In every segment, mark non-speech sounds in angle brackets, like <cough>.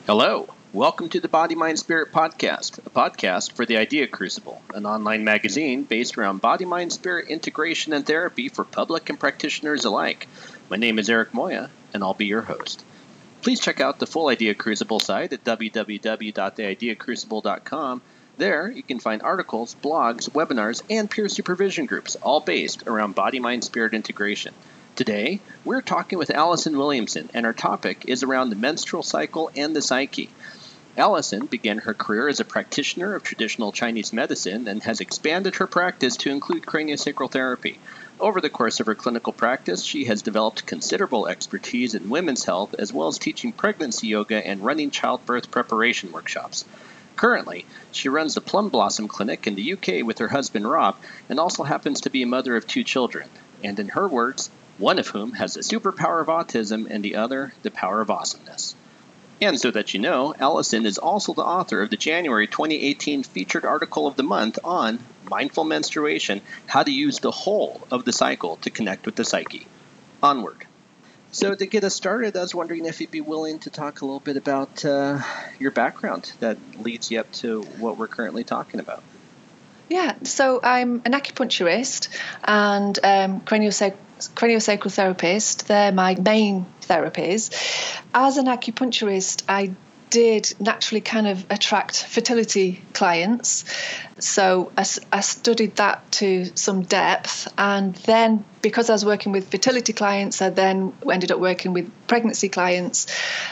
Hello. Welcome to the Body, Mind, Spirit podcast, a podcast for the Idea Crucible, an online magazine based around body, mind, spirit integration and therapy for public and practitioners alike. My name is Eric Moya, and I'll be your host. Please check out the full Idea Crucible site at www.theideacrucible.com. There, you can find articles, blogs, webinars, and peer supervision groups, all based around body, mind, spirit integration. Today, we're talking with Alison Williamson, and our topic is around the menstrual cycle and the psyche. Alison began her career as a practitioner of traditional Chinese medicine and has expanded her practice to include craniosacral therapy. Over the course of her clinical practice, she has developed considerable expertise in women's health as well as teaching pregnancy yoga and running childbirth preparation workshops. Currently, she runs the Plum Blossom Clinic in the UK with her husband Rob and also happens to be a mother of two children. And in her words, one of whom has the superpower of autism and the other the power of awesomeness. And so that you know, Alison is also the author of the January 2018 featured article of the month on mindful menstruation how to use the whole of the cycle to connect with the psyche. Onward. So, to get us started, I was wondering if you'd be willing to talk a little bit about uh, your background that leads you up to what we're currently talking about. Yeah, so I'm an acupuncturist and um, craniosacral craniosacral therapist. They're my main therapies. As an acupuncturist, I did naturally kind of attract fertility clients. So I, I, studied that to some depth. And then, because I was working with fertility clients, I then ended up working with pregnancy clients.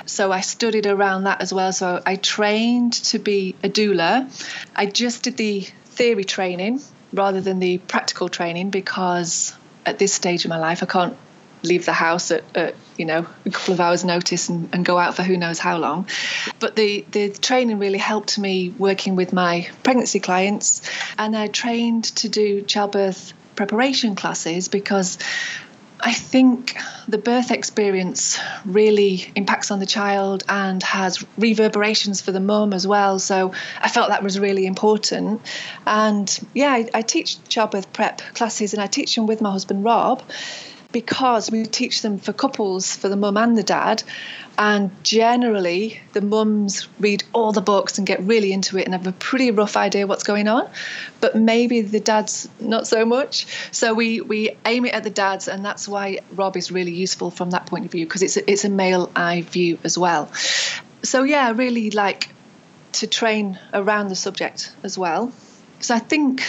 So I studied around that as well. So I trained to be a doula. I just did the theory training rather than the practical training because at this stage of my life, I can't leave the house at, at, you know a couple of hours notice and, and, go out for who knows how long. But the the training really helped me working with my pregnancy clients. And i trained to do childbirth preparation classes because I think the birth experience really impacts on the child and has reverberations for the mum as well. So I felt that was really important. And yeah, I, I teach childbirth prep classes and I teach them with my husband Rob because we teach them for couples, for the mum and the dad. And generally, the mums read all the books and get really into it and have a pretty rough idea what's going on. But maybe the dads not so much. So we, we aim it at the dads, and that's why Rob is really useful from that point of view because it's a, it's a male eye view as well. So yeah, I really like to train around the subject as well. So I think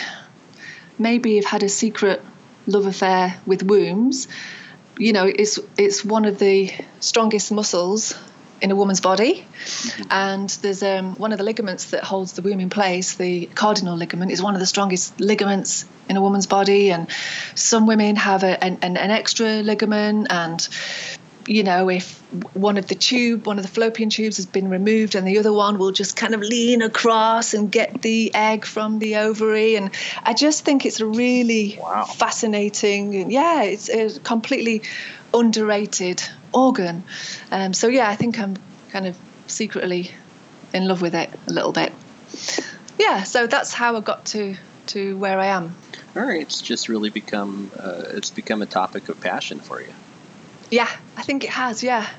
maybe I've had a secret love affair with wombs, you know, it's it's one of the strongest muscles in a woman's body, and there's um, one of the ligaments that holds the womb in place. The cardinal ligament is one of the strongest ligaments in a woman's body, and some women have a, an, an extra ligament, and you know, if one of the tube, one of the fallopian tubes has been removed, and the other one will just kind of lean across and get the egg from the ovary. And I just think it's a really wow. fascinating, yeah, it's a completely underrated organ. Um, so yeah, I think I'm kind of secretly in love with it a little bit. Yeah, so that's how I got to to where I am. All right, it's just really become uh, it's become a topic of passion for you. Yeah, I think it has. Yeah,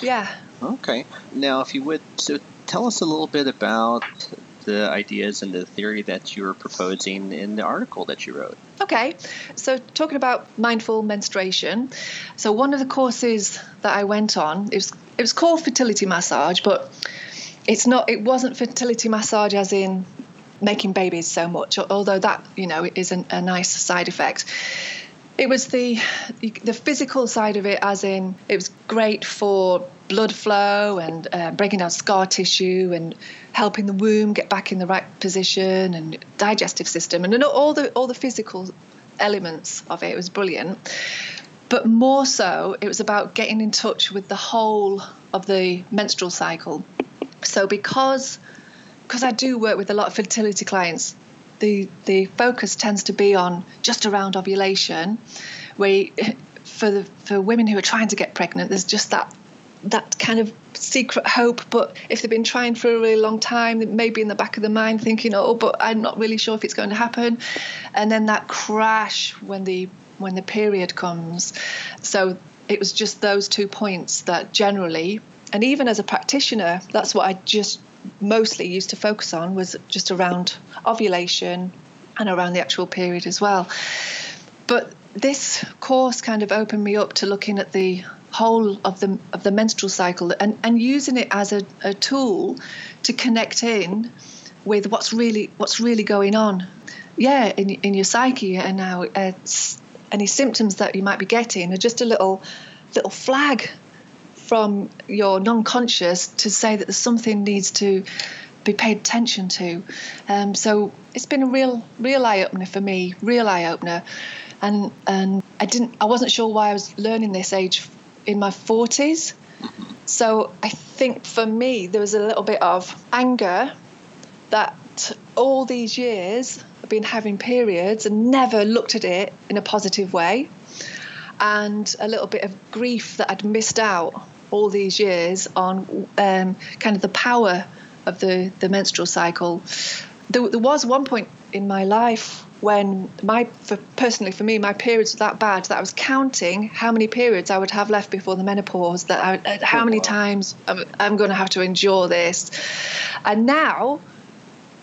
yeah. Okay. Now, if you would, so tell us a little bit about the ideas and the theory that you were proposing in the article that you wrote. Okay, so talking about mindful menstruation. So one of the courses that I went on, it was it was called fertility massage, but it's not. It wasn't fertility massage as in making babies so much, although that you know is an, a nice side effect. It was the the physical side of it, as in it was great for blood flow and uh, breaking down scar tissue and helping the womb get back in the right position and digestive system and all the all the physical elements of it. It was brilliant. But more so, it was about getting in touch with the whole of the menstrual cycle. So because because I do work with a lot of fertility clients, the the focus tends to be on just around ovulation, where for the for women who are trying to get pregnant, there's just that that kind of secret hope. But if they've been trying for a really long time, maybe in the back of the mind thinking, oh, but I'm not really sure if it's going to happen, and then that crash when the when the period comes. So it was just those two points that generally and even as a practitioner, that's what I just mostly used to focus on was just around ovulation and around the actual period as well. But this course kind of opened me up to looking at the whole of the of the menstrual cycle and, and using it as a, a tool to connect in with what's really what's really going on yeah in, in your psyche and now uh, any symptoms that you might be getting are just a little little flag from your non-conscious to say that something needs to be paid attention to. Um, so it's been a real, real eye opener for me, real eye opener, and and I didn't, I wasn't sure why I was learning this age in my 40s. So I think for me there was a little bit of anger that all these years I've been having periods and never looked at it in a positive way, and a little bit of grief that I'd missed out all these years on um, kind of the power of the, the menstrual cycle. There, there, was one point in my life when my, for, personally for me, my periods were that bad that I was counting how many periods I would have left before the menopause. That I, uh, how many times I'm, I'm going to have to endure this, and now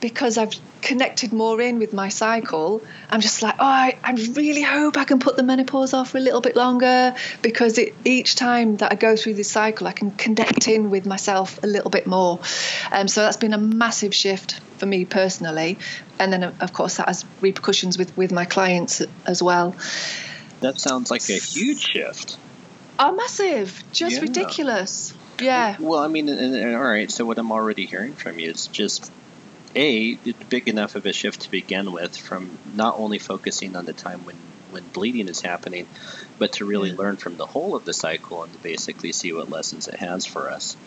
because I've connected more in with my cycle, I'm just like, oh, I, I really hope I can put the menopause off for a little bit longer because it, each time that I go through this cycle, I can connect in with myself a little bit more. Um, so that's been a massive shift for me personally. And then, of course, that has repercussions with, with my clients as well. That sounds like a huge shift. Oh, massive. Just yeah. ridiculous. Yeah. Well, I mean, and, and, all right. So what I'm already hearing from you is just a big enough of a shift to begin with from not only focusing on the time when when bleeding is happening but to really yeah. learn from the whole of the cycle and to basically see what lessons it has for us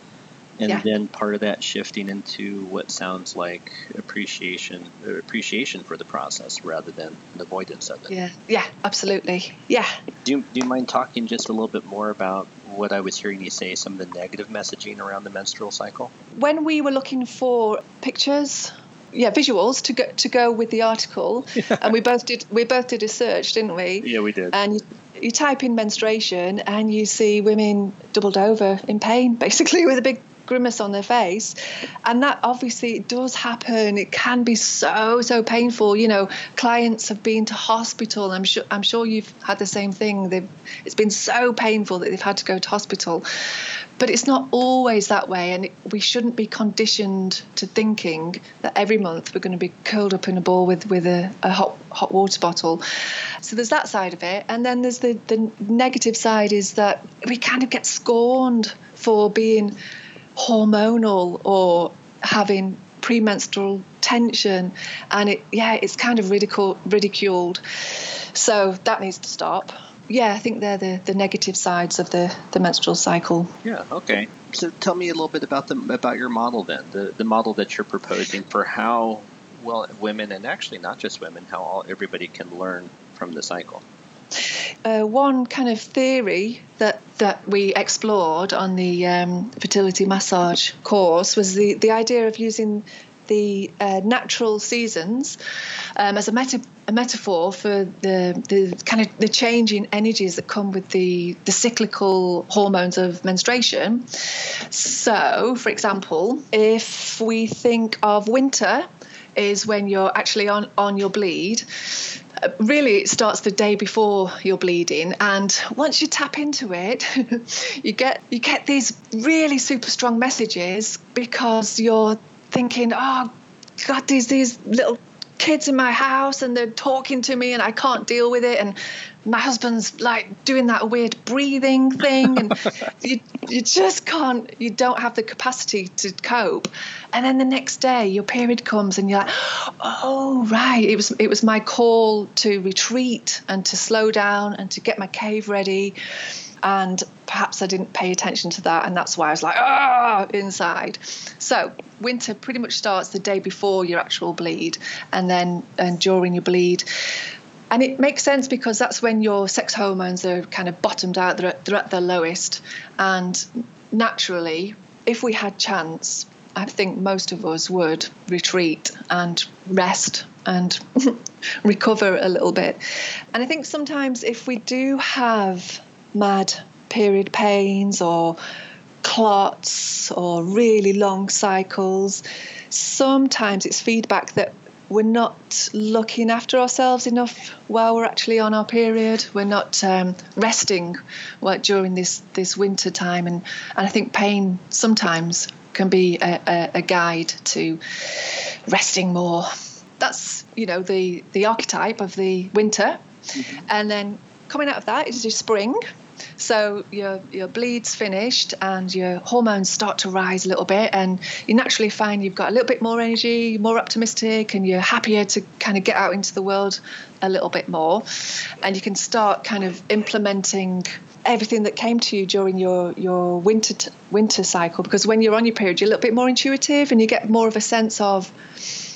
and yeah. then part of that shifting into what sounds like appreciation appreciation for the process rather than an avoidance of it yeah yeah absolutely yeah do you, do you mind talking just a little bit more about what I was hearing you say, some of the negative messaging around the menstrual cycle? When we were looking for pictures, yeah, visuals to go to go with the article, <laughs> and we both did we both did a search, didn't we? Yeah, we did. And you, you type in menstruation, and you see women doubled over in pain, <laughs> basically with a big grimace on their face. And that obviously does happen. It can be so so painful. You know clients have been to hospital. I'm sure i'm sure you've had the same thing. They've it's been so painful that they've had to go to hospital. But it's not always that way. And we shouldn't be conditioned to thinking that every month we're going to be curled up in a ball with with a, a hot hot water bottle. So there's that side of it. And then there's the the negative side is that we kind of get scorned for being hormonal or having premenstrual tension and it yeah it's kind of ridicule, ridiculed. So that needs to stop. Yeah i think they're the, the negative sides of the, the menstrual cycle. Yeah okay. So tell me a little bit about the about your model then the, the model that you're proposing for how well women and actually not just women how all everybody can learn from the cycle. Uh, one kind of theory that that we explored on the um, fertility massage course was the the idea of using the uh, natural seasons um, as a, meta- a, metaphor for the, the kind of the changing energies that come with the, the cyclical hormones of menstruation. So, for example, if we think of winter is when you're actually on, on your bleed, uh, really it starts the day before you're bleeding and once you tap into it <laughs> you get you get these really super strong messages because you're thinking oh god these these little kids in my house and they're talking to me and I can't deal with it. And my husband's like doing that weird breathing thing and <laughs> you you just can't you don't have the capacity to cope. And then the next day your period comes and you're like oh right. It was it was my call to retreat and to slow down and to get my cave ready and perhaps I didn't pay attention to that, and that's why I was like, ah, inside. So winter pretty much starts the day before your actual bleed, and then and during your bleed. And it makes sense because that's when your sex hormones are kind of bottomed out, they're, they're at their lowest. And naturally, if we had chance, I think most of us would retreat and rest and <laughs> recover a little bit. And I think sometimes if we do have mad period pains or clots or really long cycles. Sometimes it's feedback that we're not looking after ourselves enough while we're actually on our period. We're not um, resting well, during this, this winter time. And, and I think pain sometimes can be a, a, a guide to resting more. That's, you know, the, the archetype of the winter. Mm-hmm. And then coming out of that is your spring. So your your bleed's finished and your hormones start to rise a little bit, and you naturally find you've got a little bit more energy, more optimistic, and you're happier to kind of get out into the world a little bit more, and you can start kind of implementing everything that came to you during your your winter t- winter cycle because when you're on your period you're a little bit more intuitive and you get more of a sense of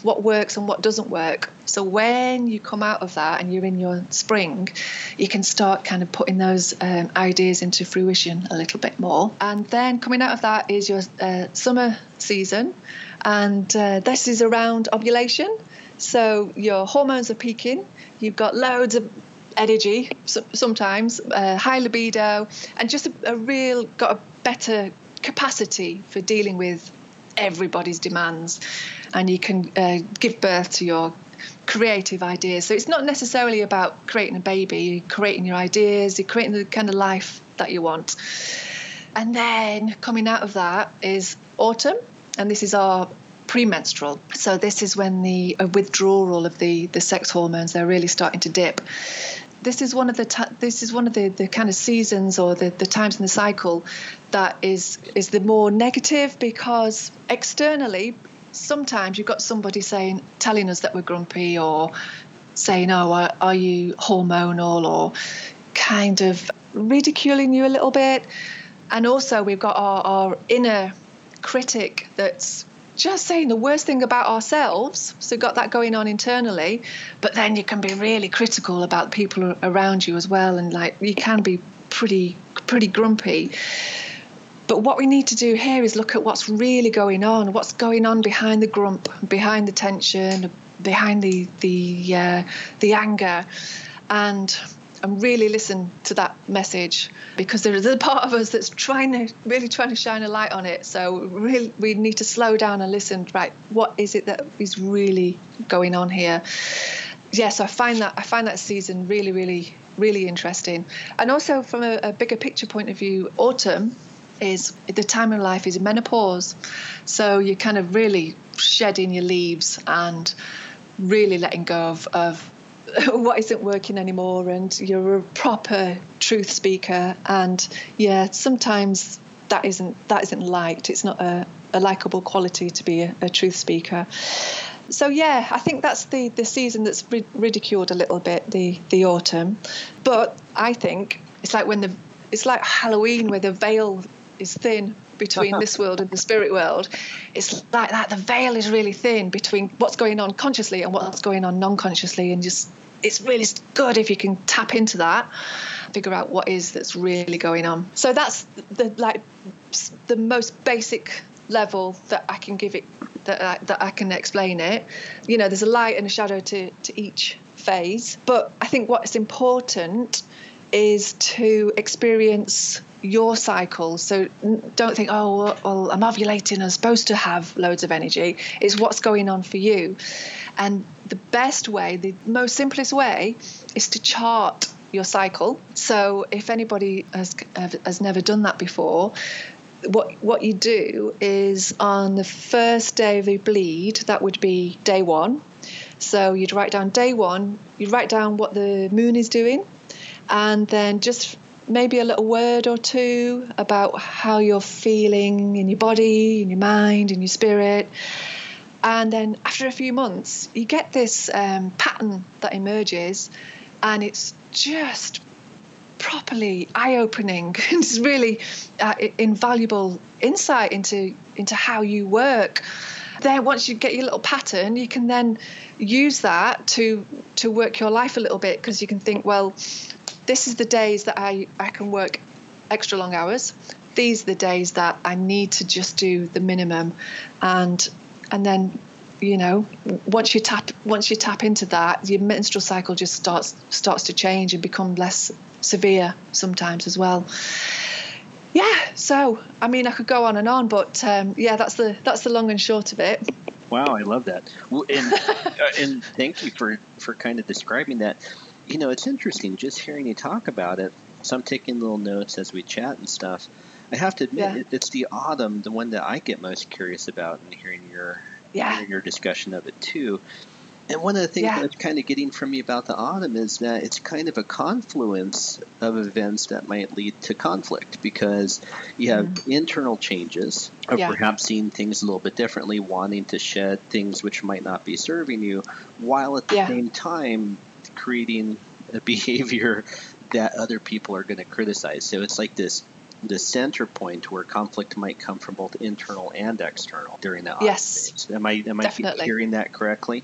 what works and what doesn't work. So when you come out of that and you're in your spring you can start kind of putting those um, ideas into fruition a little bit more. And then coming out of that is your uh, summer season. And uh, this is around ovulation. So your hormones are peaking. You've got loads of energy sometimes, uh, high libido, and just a, a real got a better capacity for dealing with everybody's demands, and you can uh, give birth to your creative ideas. So it's not necessarily about creating a baby, you're creating your ideas, you're creating the kind of life that you want. And then coming out of that is autumn, and this is our premenstrual. So this is when the withdrawal of the the sex hormones they're really starting to dip this is one of the ta- this is one of the, the kind of seasons or the, the times in the cycle that is is the more negative because externally sometimes you've got somebody saying telling us that we're grumpy or saying oh are, are you hormonal or kind of ridiculing you a little bit and also we've got our, our inner critic that's just saying the worst thing about ourselves. So got that going on internally, but then you can be really critical about people around you as well, and like you can be pretty pretty grumpy. But what we need to do here is look at what's really going on, what's going on behind the grump, behind the tension, behind the the uh, the anger, and and really listen to that message because there is a part of us that's trying to really trying to shine a light on it. So really, we need to slow down and listen. Right, what is it that is really going on here? Yes, I find that I find that season really, really, really interesting. And also from a, a bigger picture point of view, autumn is the time of life is menopause. So you're kind of really shedding your leaves and really letting go of, of <laughs> what isn't working anymore. And you're a proper truth speaker. And yeah sometimes that isn't that isn't liked. It's not a, a likable quality to be a, a, truth speaker. So yeah i think that's the the season that's ridiculed a little bit the the autumn. But i think it's like when the it's like halloween where the veil is thin between <laughs> this world and the spirit world. It's like that. The veil is really thin between what's going on consciously and what's going on non-consciously, and just it's really good if you can tap into that, figure out what is that's really going on. So that's the like the most basic level that I can give it that I, that I can explain it. You know, there's a light and a shadow to to each phase, but I think what's important is to experience your cycle. So don't think, oh, well, I'm ovulating, I'm supposed to have loads of energy. It's what's going on for you. And the best way, the most simplest way, is to chart your cycle. So if anybody has, has never done that before, what what you do is on the first day of a bleed, that would be day one. So you'd write down day one, you'd write down what the moon is doing, and then just maybe a little word or two about how you're feeling in your body, in your mind, in your spirit. And then after a few months, you get this um, pattern that emerges, and it's just properly eye-opening. <laughs> it's really uh, invaluable insight into into how you work. then once you get your little pattern, you can then use that to to work your life a little bit because you can think, well, this is the days that I, I can work extra long hours. These are the days that I need to just do the minimum, and and then you know once you tap once you tap into that, your menstrual cycle just starts starts to change and become less severe sometimes as well. yeah, so I mean, I could go on and on, but um, yeah, that's the that's the long and short of it. Wow, I love that, and, <laughs> uh, and thank you for for kind of describing that. You know, it's interesting just hearing you talk about it. So I'm taking little notes as we chat and stuff. I have to admit, Yeah. it, it's the autumn, the one that I get most curious about, and hearing your Yeah. hearing your discussion of it too. And one of the things Yeah. that's kind of getting from me about the autumn is that it's kind of a confluence of events that might lead to conflict because you have internal changes of Mm-hmm. Yeah. perhaps seeing things a little bit differently, wanting to shed things which might not be serving you, while at the Yeah. same time creating a <laughs> behavior that other people are going to criticize. So it's like this the center point where conflict might come from both internal and external during that Yes. Am I am I hearing that correctly?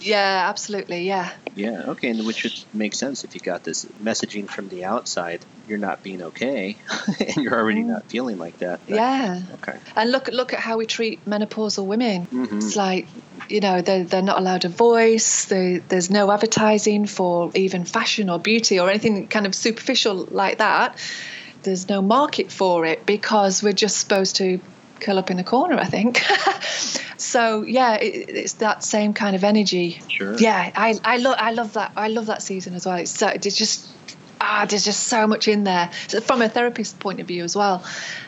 Yeah, absolutely. Yeah. Yeah, okay, and which would make sense if you got this messaging from the outside, you're not being okay, <laughs> and you're already not feeling like that. That- Mm. Yeah. Okay. And look look at how we treat menopausal women. Mhm. It's like, you know, they're, they're not allowed a voice. They, there's no advertising for even fashion or beauty or anything kind of superficial like that. There's no market for it because we're just supposed to curl up in a corner, I think. <laughs> so yeah, it, it's that same kind of energy. Sure. Yeah, I, I love I love that I love that season as well. It's it's just ah, there's just so much in there. So from a therapist point of view as well,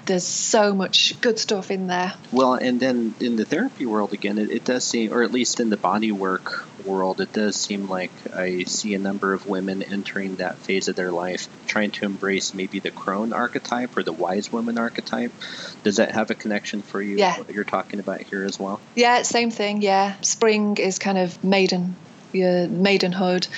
there's so much good stuff in there. Well, and then in the therapy world again, it, it does seem, or at least in the body work world, it does seem like I see a number of women entering that phase of their life trying to embrace maybe the crone archetype or the wise woman archetype. Does that have a connection for you? Yeah. What you're talking about here as well? Yeah, same thing. Yeah, spring is kind of maiden, your maidenhood,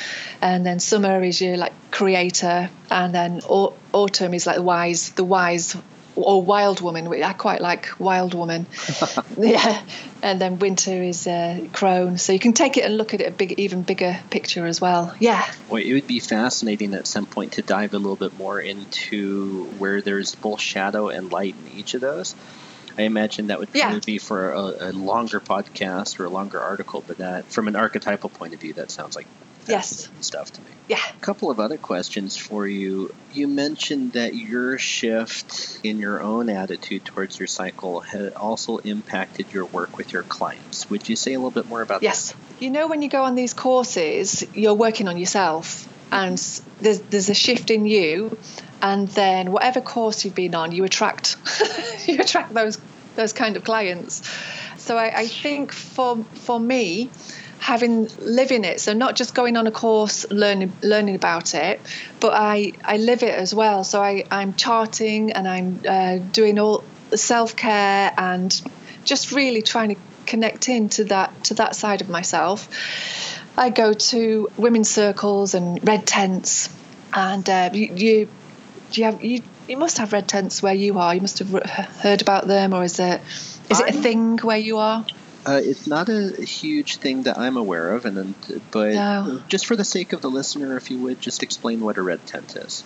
and then summer is your like creator, and then au- autumn is like the wise, the wise or wild woman. I quite like wild woman. <laughs> <laughs> yeah, and then winter is uh, crone. So you can take it and look at it a big, even bigger picture as well. Yeah, Well, it would be fascinating at some point to dive a little bit more into where there's both shadow and light in each of those. I imagine that would Yeah. be for a, a longer podcast or a longer article, but that from an archetypal point of view, that sounds like Yes. stuff to me. yeah. A couple of other questions for you. You mentioned that your shift in your own attitude towards your cycle had also impacted your work with your clients. Would you say a little bit more about that? Yes. You know, when you go on these courses, you're working on yourself, and there's there's a shift in you, and then whatever course you've been on, you attract <laughs> you attract those those kind of clients. So I, I think for for me, having living it, so not just going on a course learning learning about it, but I I live it as well. So I I'm charting and I'm uh, doing all self care and just really trying to connect into that to that side of myself. I go to women's circles and red tents, and uh, you, you you have you you must have red tents where you are. You must have heard about them, or is it is it a I'm- thing where you are? Uh, it's not a huge thing that I'm aware of, and then, but No. just for the sake of the listener, if you would just explain what a red tent is.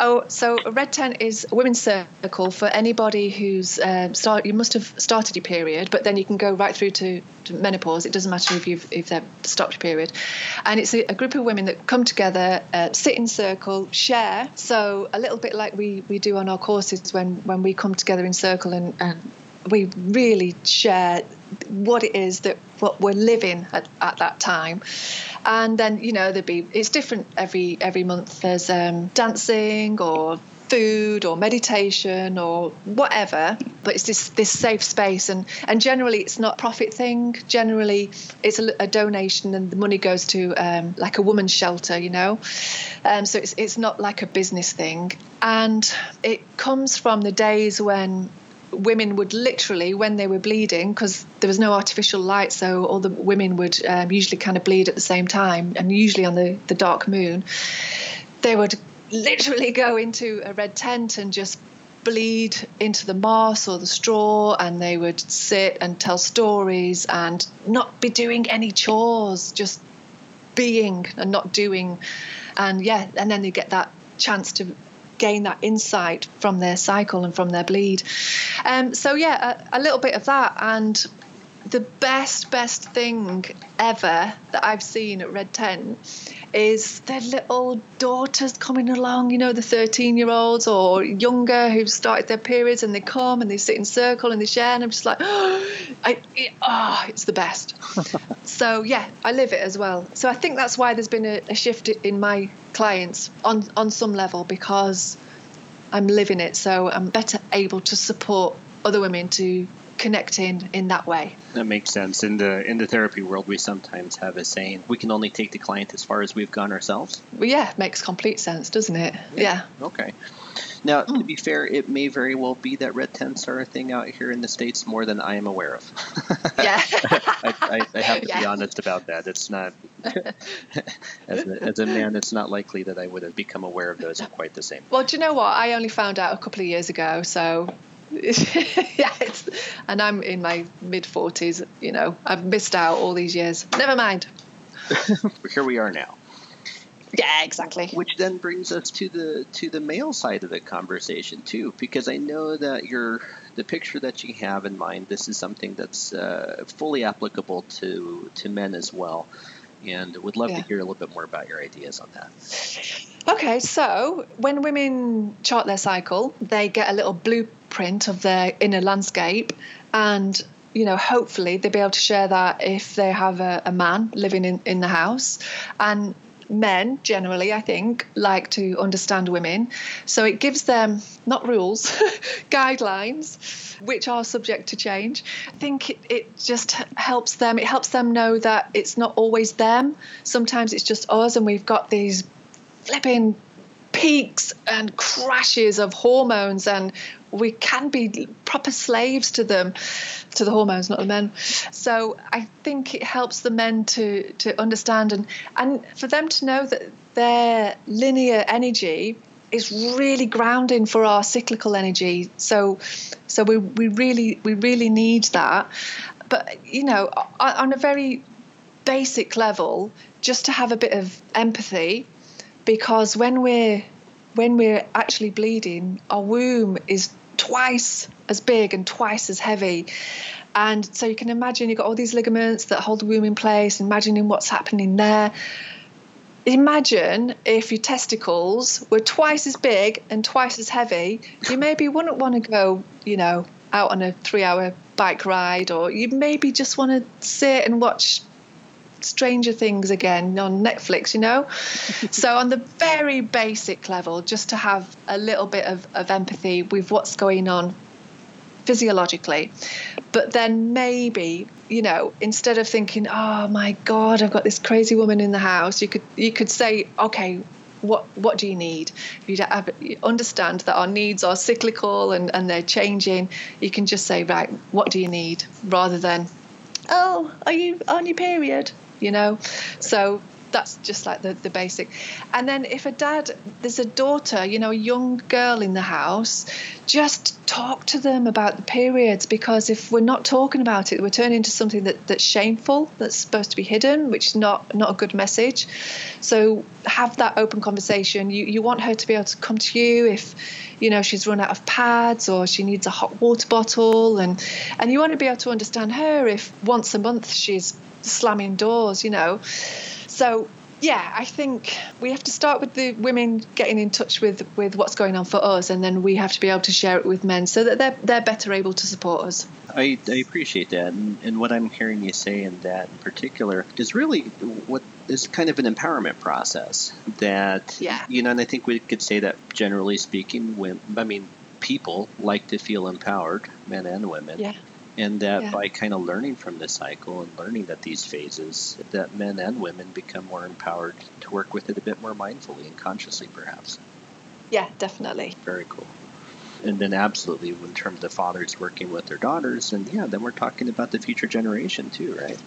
Oh, so red tent is a women's circle for anybody who's um, start. You must have started your period, but then you can go right through to, to menopause. It doesn't matter if you've if they've stopped your period, and it's a, a group of women that come together, uh, sit in circle, share. So a little bit like we we do on our courses when when we come together in circle and. and we really share what it is that what we're living at, at that time. And then you know there'd be it's different every every month. There's um, dancing or food or meditation or whatever but it's this this safe space. And and generally it's not profit thing. Generally it's a, a donation and the money goes to um, like a woman's shelter you know? Um, so it's, it's not like a business thing. And it comes from the days when women would literally, when they were bleeding, because there was no artificial light, so all the women would um, usually kind of bleed at the same time, and usually on the, the dark moon, they would literally go into a red tent and just bleed into the moss or the straw, and they would sit and tell stories and not be doing any chores, just being and not doing. And yeah, and then they get that chance to gain that insight from their cycle and from their bleed. Um, so yeah, a, a little bit of that, and the best, best thing ever that I've seen at Red Tent is their little daughters coming along, you know, the 13 year olds or younger who've started their periods and they come and they sit in circle and they share. And I'm just like, oh, <gasps> I, it, oh it's the best. <laughs> so, yeah, I live it as well. So I think that's why there's been a, a shift in my clients on, on some level because I'm living it. So I'm better able to support other women to connecting in that way. That makes sense. In the in the therapy world, we sometimes have a saying: we can only take the client as far as we've gone ourselves. Well, yeah, makes complete sense, doesn't it? Yeah. yeah. Okay. Now, to hmm. be fair, it may very well be that red tents are a thing out here in the states more than I am aware of. yeah. <laughs> I, I, I, have to yeah. be honest about that. It's not <laughs> as, a, as a man, it's not likely that I would have become aware of those in quite the same. Well, do you know what? I only found out a couple of years ago, so <laughs> yeah, and I'm in my mid 40s. You know, I've missed out all these years. Never mind. <laughs> Here we are now. Yeah, exactly. Which then brings us to the to the male side of the conversation too, because I know that you're the picture that you have in mind. This is something that's uh, fully applicable to to men as well, and would love yeah. to hear a little bit more about your ideas on that. Okay, so when women chart their cycle, they get a little blueprint of their inner landscape, and you know, hopefully they'll be able to share that if they have a, a man living in, in the house. And men generally, I think, like to understand women. So it gives them not rules, <laughs> guidelines, which are subject to change. I think it, it just helps them. It helps them know that it's not always them. Sometimes it's just us, and we've got these flipping peaks and crashes of hormones and we can be proper slaves to them to the hormones not the men. So i think it helps the men to to understand and and for them to know that their linear energy is really grounding for our cyclical energy. So so we, we really we really need that. But you know on a very basic level just to have a bit of empathy because when we're when we're actually bleeding, our womb is twice as big and twice as heavy. And so you can imagine you've got all these ligaments that hold the womb in place, imagining what's happening there. Imagine if your testicles were twice as big and twice as heavy, you maybe wouldn't want to go, you know, out on a three hour bike ride, or you maybe just want to sit and watch Stranger Things again on Netflix, you know? <laughs> so, on the very basic level, just to have a little bit of, of empathy with what's going on physiologically. But then maybe, you know, instead of thinking, oh my God, I've got this crazy woman in the house, you could you could say, okay, what what do you need? If you, have, understand that our needs are cyclical and, and they're changing, you can just say, right, what do you need? Rather than, oh, are you on your period? You know? So that's just like the, the basic. And then if a dad, there's a daughter, you know, a young girl in the house, just talk to them about the periods because if we're not talking about it, we're turning into something that, that's shameful, that's supposed to be hidden, which is not, not a good message. So have that open conversation. You, you want her to be able to come to you if, you know, she's run out of pads or she needs a hot water bottle and, and you want to be able to understand her if once a month she's slamming doors, you know. So yeah, I think we have to start with the women getting in touch with with what's going on for us, and then we have to be able to share it with men so that they're they're better able to support us. I, I appreciate that, and, and what I'm hearing you say in that in particular is really what is kind of an empowerment process that yeah. you know, and I think we could say that generally speaking, when I mean people like to feel empowered, men and women. Yeah and that yeah. by kind of learning from this cycle and learning that these phases that men and women become more empowered to work with it a bit more mindfully and consciously perhaps. Yeah definitely. Very cool. And then absolutely in terms of fathers working with their daughters and yeah then we're talking about the future generation too right?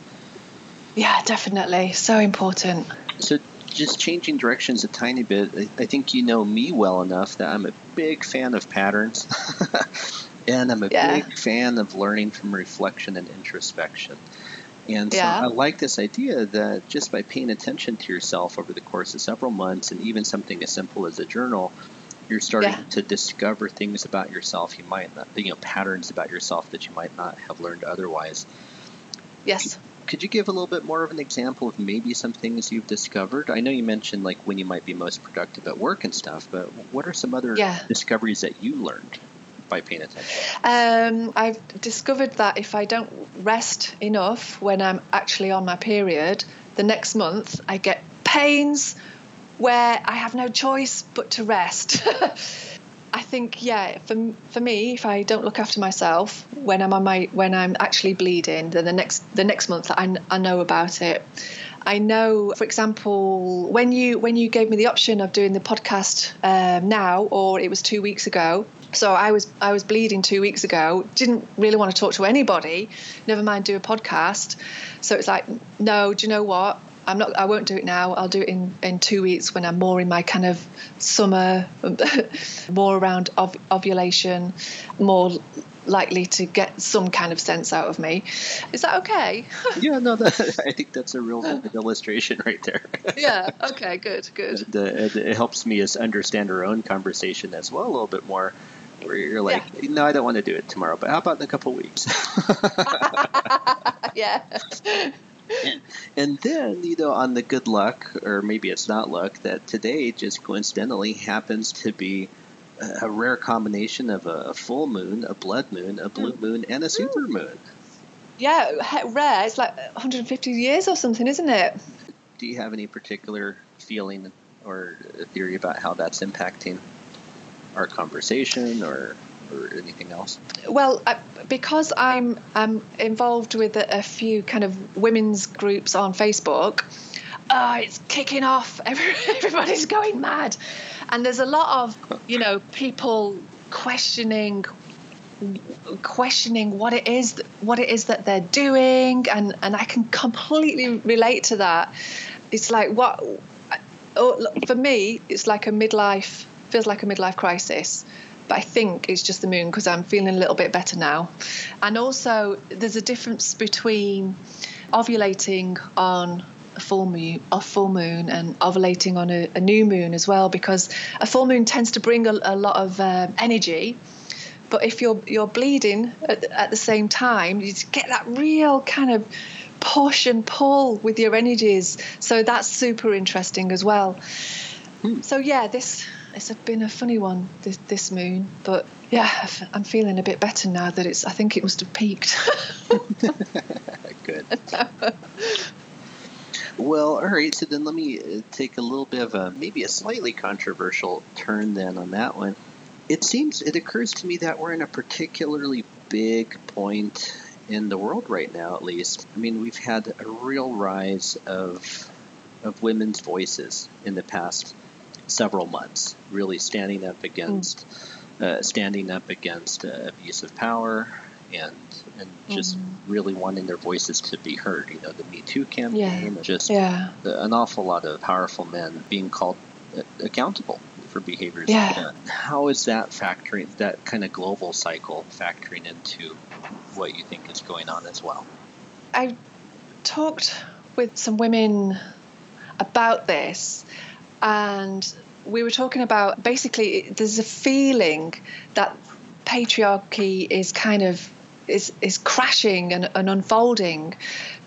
Yeah definitely. So important. So just changing directions a tiny bit i think you know me well enough that i'm a big fan of patterns <laughs> And I'm a yeah. big fan of learning from reflection and introspection. And so yeah. I like this idea that just by paying attention to yourself over the course of several months and even something as simple as a journal, you're starting yeah. to discover things about yourself you might not, you know, patterns about yourself that you might not have learned otherwise. Yes. Could you give a little bit more of an example of maybe some things you've discovered? I know you mentioned like when you might be most productive at work and stuff, but what are some other Yeah. discoveries that you learned by paying attention? Um, I've discovered that if I don't rest enough when I'm actually on my period, the next month I get pains where I have no choice but to rest. <laughs> I think, yeah, for, for me, if I don't look after myself when I'm on my when I'm actually bleeding, then the next the next month I, I know about it. I know, for example, when you when you gave me the option of doing the podcast um, now, or it was two weeks ago. So I was I was bleeding two weeks ago. Didn't really want to talk to anybody. Never mind do a podcast. So it's like, no. Do you know what? I'm not. I won't do it now. I'll do it in, in two weeks when I'm more in my kind of summer, <laughs> more around ov- ovulation, more likely to get some kind of sense out of me. Is that okay? <laughs> yeah, no, that, <laughs> I think that's a real good illustration right there. <laughs> yeah. Okay. Good. Good. the, uh, it, it helps me as understand our own conversation as well a little bit more. Where you're like, no, I don't want to do it tomorrow, but how about in a couple weeks? yeah. and then, you know, on the good luck, or maybe it's not luck, that today just coincidentally happens to be a rare combination of a, full moon, a blood moon, a blue hmm. moon, and a super hmm. moon. Yeah, rare. It's like 150 years or something, isn't it? Do you have any particular feeling or theory about how that's impacting our conversation or, or anything else? Well, I, because I'm I'm involved with a, a few kind of women's groups on Facebook. Uh, it's kicking off. <laughs> Everybody's going mad, and there's a lot of you know people questioning questioning what it is what it is that they're doing. And and I can completely relate to that. It's like what oh, for me it's like a midlife feels like a midlife crisis. But I think it's just the moon because I'm feeling a little bit better now. And also there's a difference between ovulating on a full moon a full moon and ovulating on a, a new moon as well because a full moon tends to bring a, a lot of um, energy but if you're you're bleeding at, at the same time, you get that real kind of push and pull with your energies. So that's super interesting as well. So yeah, this it's been a funny one this, this moon, but yeah, I'm feeling a bit better now that it's. I think it must have peaked. <laughs> <laughs> Good. <laughs> Well, all right. So then let me uh, take a little bit of a maybe a slightly controversial turn then on that one. It seems it occurs to me that we're in a particularly big point in the world right now, at least. I mean, we've had a real rise of of women's voices in the past several months, really standing up against uh, standing up against uh, abuse of power and and just really wanting their voices to be heard. You know, the Me Too campaign, just yeah. an awful lot of powerful men being called uh, accountable for behaviors. Yeah. they've done. How is that factoring, that kind of global cycle factoring into what you think is going on as well? I talked with some women about this, and we were talking about basically there's a feeling that patriarchy is kind of is is crashing and, and unfolding.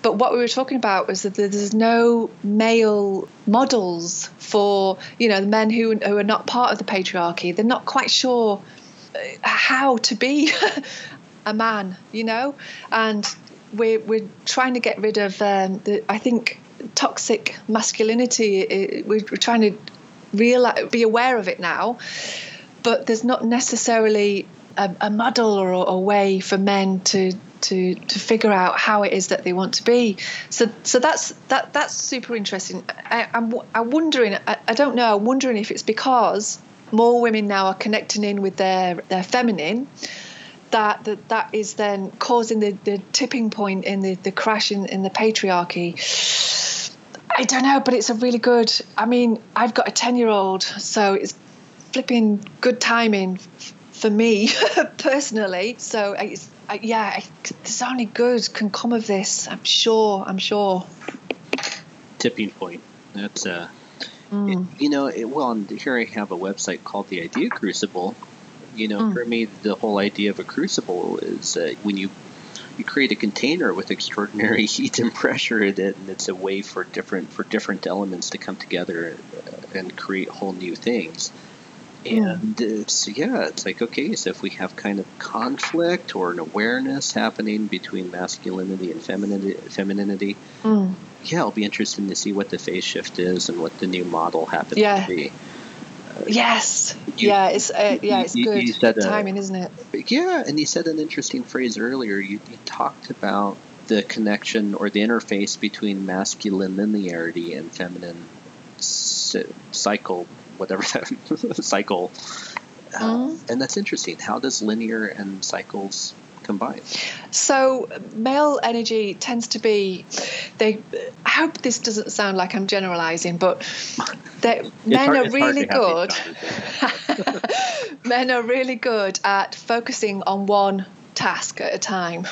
But what we were talking about was that there's no male models for you know the men who who are not part of the patriarchy. They're not quite sure uh, how to be <laughs> a man, you know, and we're we're trying to get rid of um, the I think toxic masculinity. uh, We're, we're trying to realize, be aware of it now, but there's not necessarily a, a model or a, way for men to. To, to figure out how it is that they want to be, so so that's that that's super interesting. I, I'm I'm wondering. I, I don't know. I'm wondering if it's because more women now are connecting in with their their feminine, that that, that is then causing the, the tipping point in the, the crash in, in the patriarchy. I don't know, but it's a really good. I mean, I've got a 10 year old, so it's flipping good timing for me <laughs> personally. So, it's, yeah, I, there's only good can come of this. I'm sure. I'm sure. Tipping point. That's uh, it- you know, it, well, and here I have a website called the Idea Crucible. You know, Mm. for me, the whole idea of a crucible is uh, when you you create a container with extraordinary <laughs> heat and pressure in it, and it's a way for different for different elements to come together uh, and create whole new things. And it's yeah, it's like okay, so if we have kind of conflict or an awareness happening between masculinity and femininity, femininity Mm. yeah, it'll be interesting to see what the phase shift is and what the new model happens Yeah. to be. Yes. You- yeah, it's uh, yeah, it's you- good you said, uh, timing, isn't it? Yeah, and you said an interesting phrase earlier. You, you talked about the connection or the interface between masculine linearity and feminine cycle, whatever that <laughs> cycle. Uh, Mhm. and that's interesting. How does linear and cycles combine? So male energy tends to be they I hope this doesn't sound like I'm generalizing, but <laughs> they, men hard- are really good. <laughs> men are really good at focusing on one task at a time,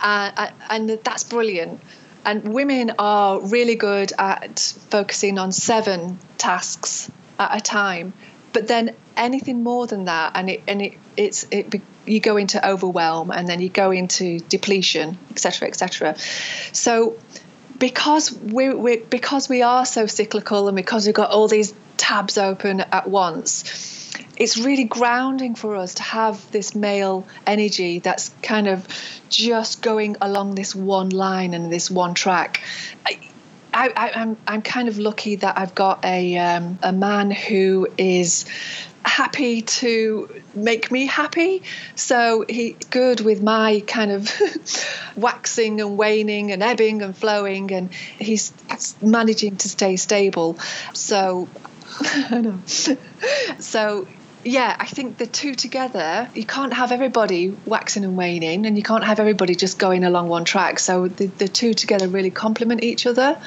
uh, and that's brilliant. And women are really good at focusing on seven tasks at a time. But then anything more than that, and it and it it's it you go into overwhelm, and then you go into depletion, etc., etc. So because we we because we are so cyclical, and because we've got all these tabs open at once, it's really grounding for us to have this male energy that's kind of just going along this one line and this one track. I, I, I'm I'm kind of lucky that I've got a um, a man who is happy to make me happy. So he's good with my kind of <laughs> waxing and waning and ebbing and flowing, and he's managing to stay stable. So <laughs> I know. So yeah, I think the two together, you can't have everybody waxing and waning, and you can't have everybody just going along one track. So the, the two together really complement each other,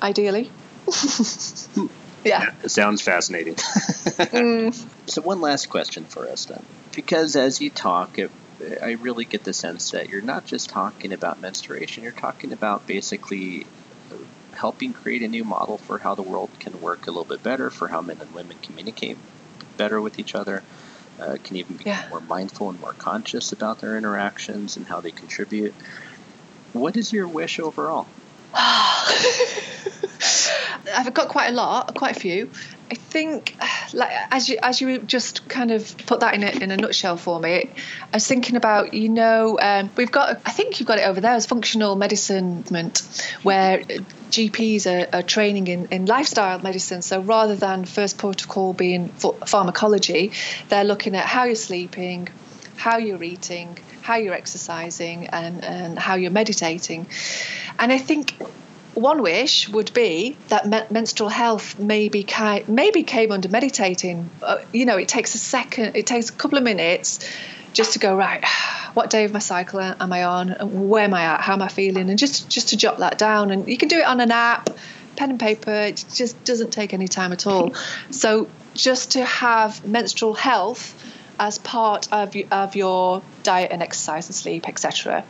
ideally. <laughs> yeah. It sounds fascinating. <laughs> <laughs> So one last question for us then, because as you talk, it, I really get the sense that you're not just talking about menstruation. You're talking about basically uh, helping create a new model for how the world can work a little bit better, for how men and women communicate better with each other, uh, can even become Yeah. more mindful and more conscious about their interactions and how they contribute. What is your wish overall? <sighs> I've got quite a lot, quite a few. I think, like as you as you just kind of put that in a, in a nutshell for me, I was thinking about you know um, we've got I think you've got it over there as functional medicine where GPs are, are training in, in lifestyle medicine. So rather than first protocol being ph- pharmacology, they're looking at how you're sleeping, how you're eating, how you're exercising, and, and how you're meditating. And I think one wish would be that me- menstrual health maybe ki- maybe came under meditating. Uh, you know, it takes a second, it takes a couple of minutes just to go right. What day of my cycle am I on? And Where am I at? How am I feeling? And just just to jot that down. And you can do it on an app, pen and paper. It just doesn't take any time at all. So just to have menstrual health as part of, of your diet and exercise and sleep, etc.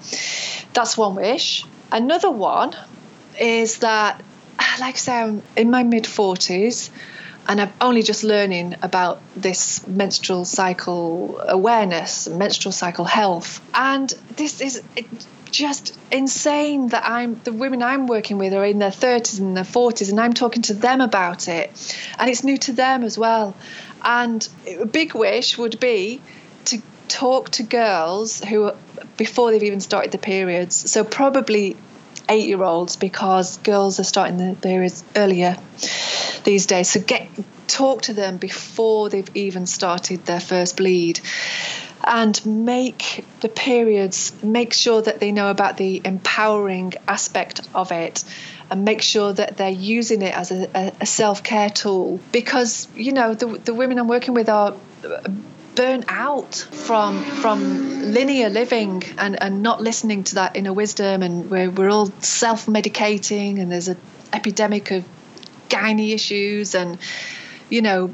That's one wish. Another one is that, like I say, I'm in my mid 40s and I'm only just learning about this menstrual cycle awareness, menstrual cycle health. And this is just insane that I'm the women I'm working with are in their 30s and their 40s, and I'm talking to them about it, and it's new to them as well. And a big wish would be to talk to girls who before they've even started the periods. So probably eight year olds because girls are starting the periods earlier these days. So get talk to them before they've even started their first bleed and make the periods make sure that they know about the empowering aspect of it and make sure that they're using it as a, a, self-care tool because you know the, the women i'm working with are burnt out from from linear living and, and not listening to that inner wisdom. And we're, we're all self-medicating and there's an epidemic of gynae issues and you know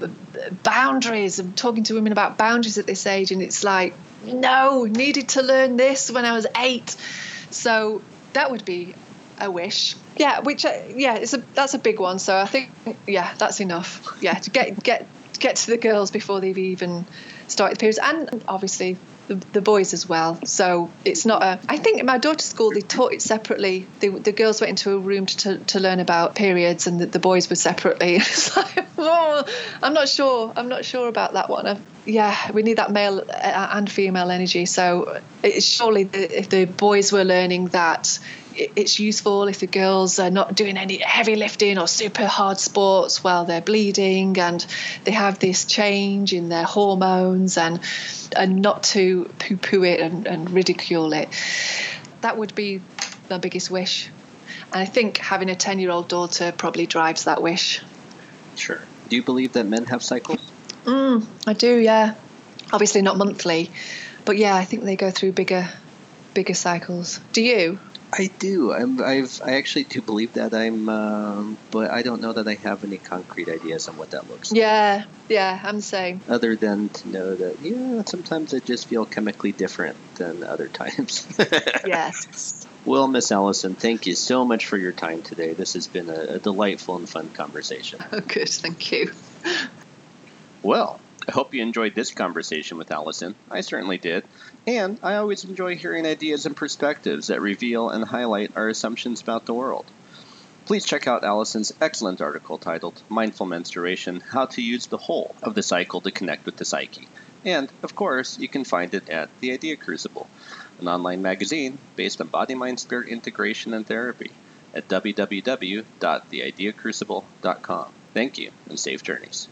boundaries. I'm talking to women about boundaries at this age and it's like no needed to learn this when i was eight. So that would be a wish. Yeah which uh, yeah it's a that's a big one. So i think yeah that's enough. Yeah to get get get to the girls before they've even started the periods and obviously the, the boys as well. So it's not a. I think at my daughter's school they taught it separately. The girls went into a room to, to learn about periods, and the, the boys were separately. <laughs> It's like, oh, I'm not sure. I'm not sure about that one. I've, yeah, we need that male uh, and female energy. So it's surely the, if the boys were learning that it's useful if the girls are not doing any heavy lifting or super hard sports while they're bleeding and they have this change in their hormones and and not to poo poo it and, and ridicule it. That would be my biggest wish. And I think having a 10 year old daughter probably drives that wish. Sure. Do you believe that men have cycles? Mm, I do, yeah. Obviously not monthly, but yeah, I think they go through bigger bigger cycles. Do you? I do. I'm, I've I actually do believe that I'm, um, but I don't know that I have any concrete ideas on what that looks like. Yeah, yeah, I'm the same. Other than to know that, yeah, sometimes I just feel chemically different than other times. <laughs> yes. Well, Miss Alison, thank you so much for your time today. This has been a, a delightful and fun conversation. <laughs> Oh, good. Thank you. Well, I hope you enjoyed this conversation with Alison. I certainly did. And I always enjoy hearing ideas and perspectives that reveal and highlight our assumptions about the world. Please check out Alison's excellent article titled Mindful Menstruation How to Use the Whole of the Cycle to Connect with the Psyche. And, of course, you can find it at The Idea Crucible, an online magazine based on body mind spirit integration and therapy at www.theideacrucible.com. Thank you and safe journeys.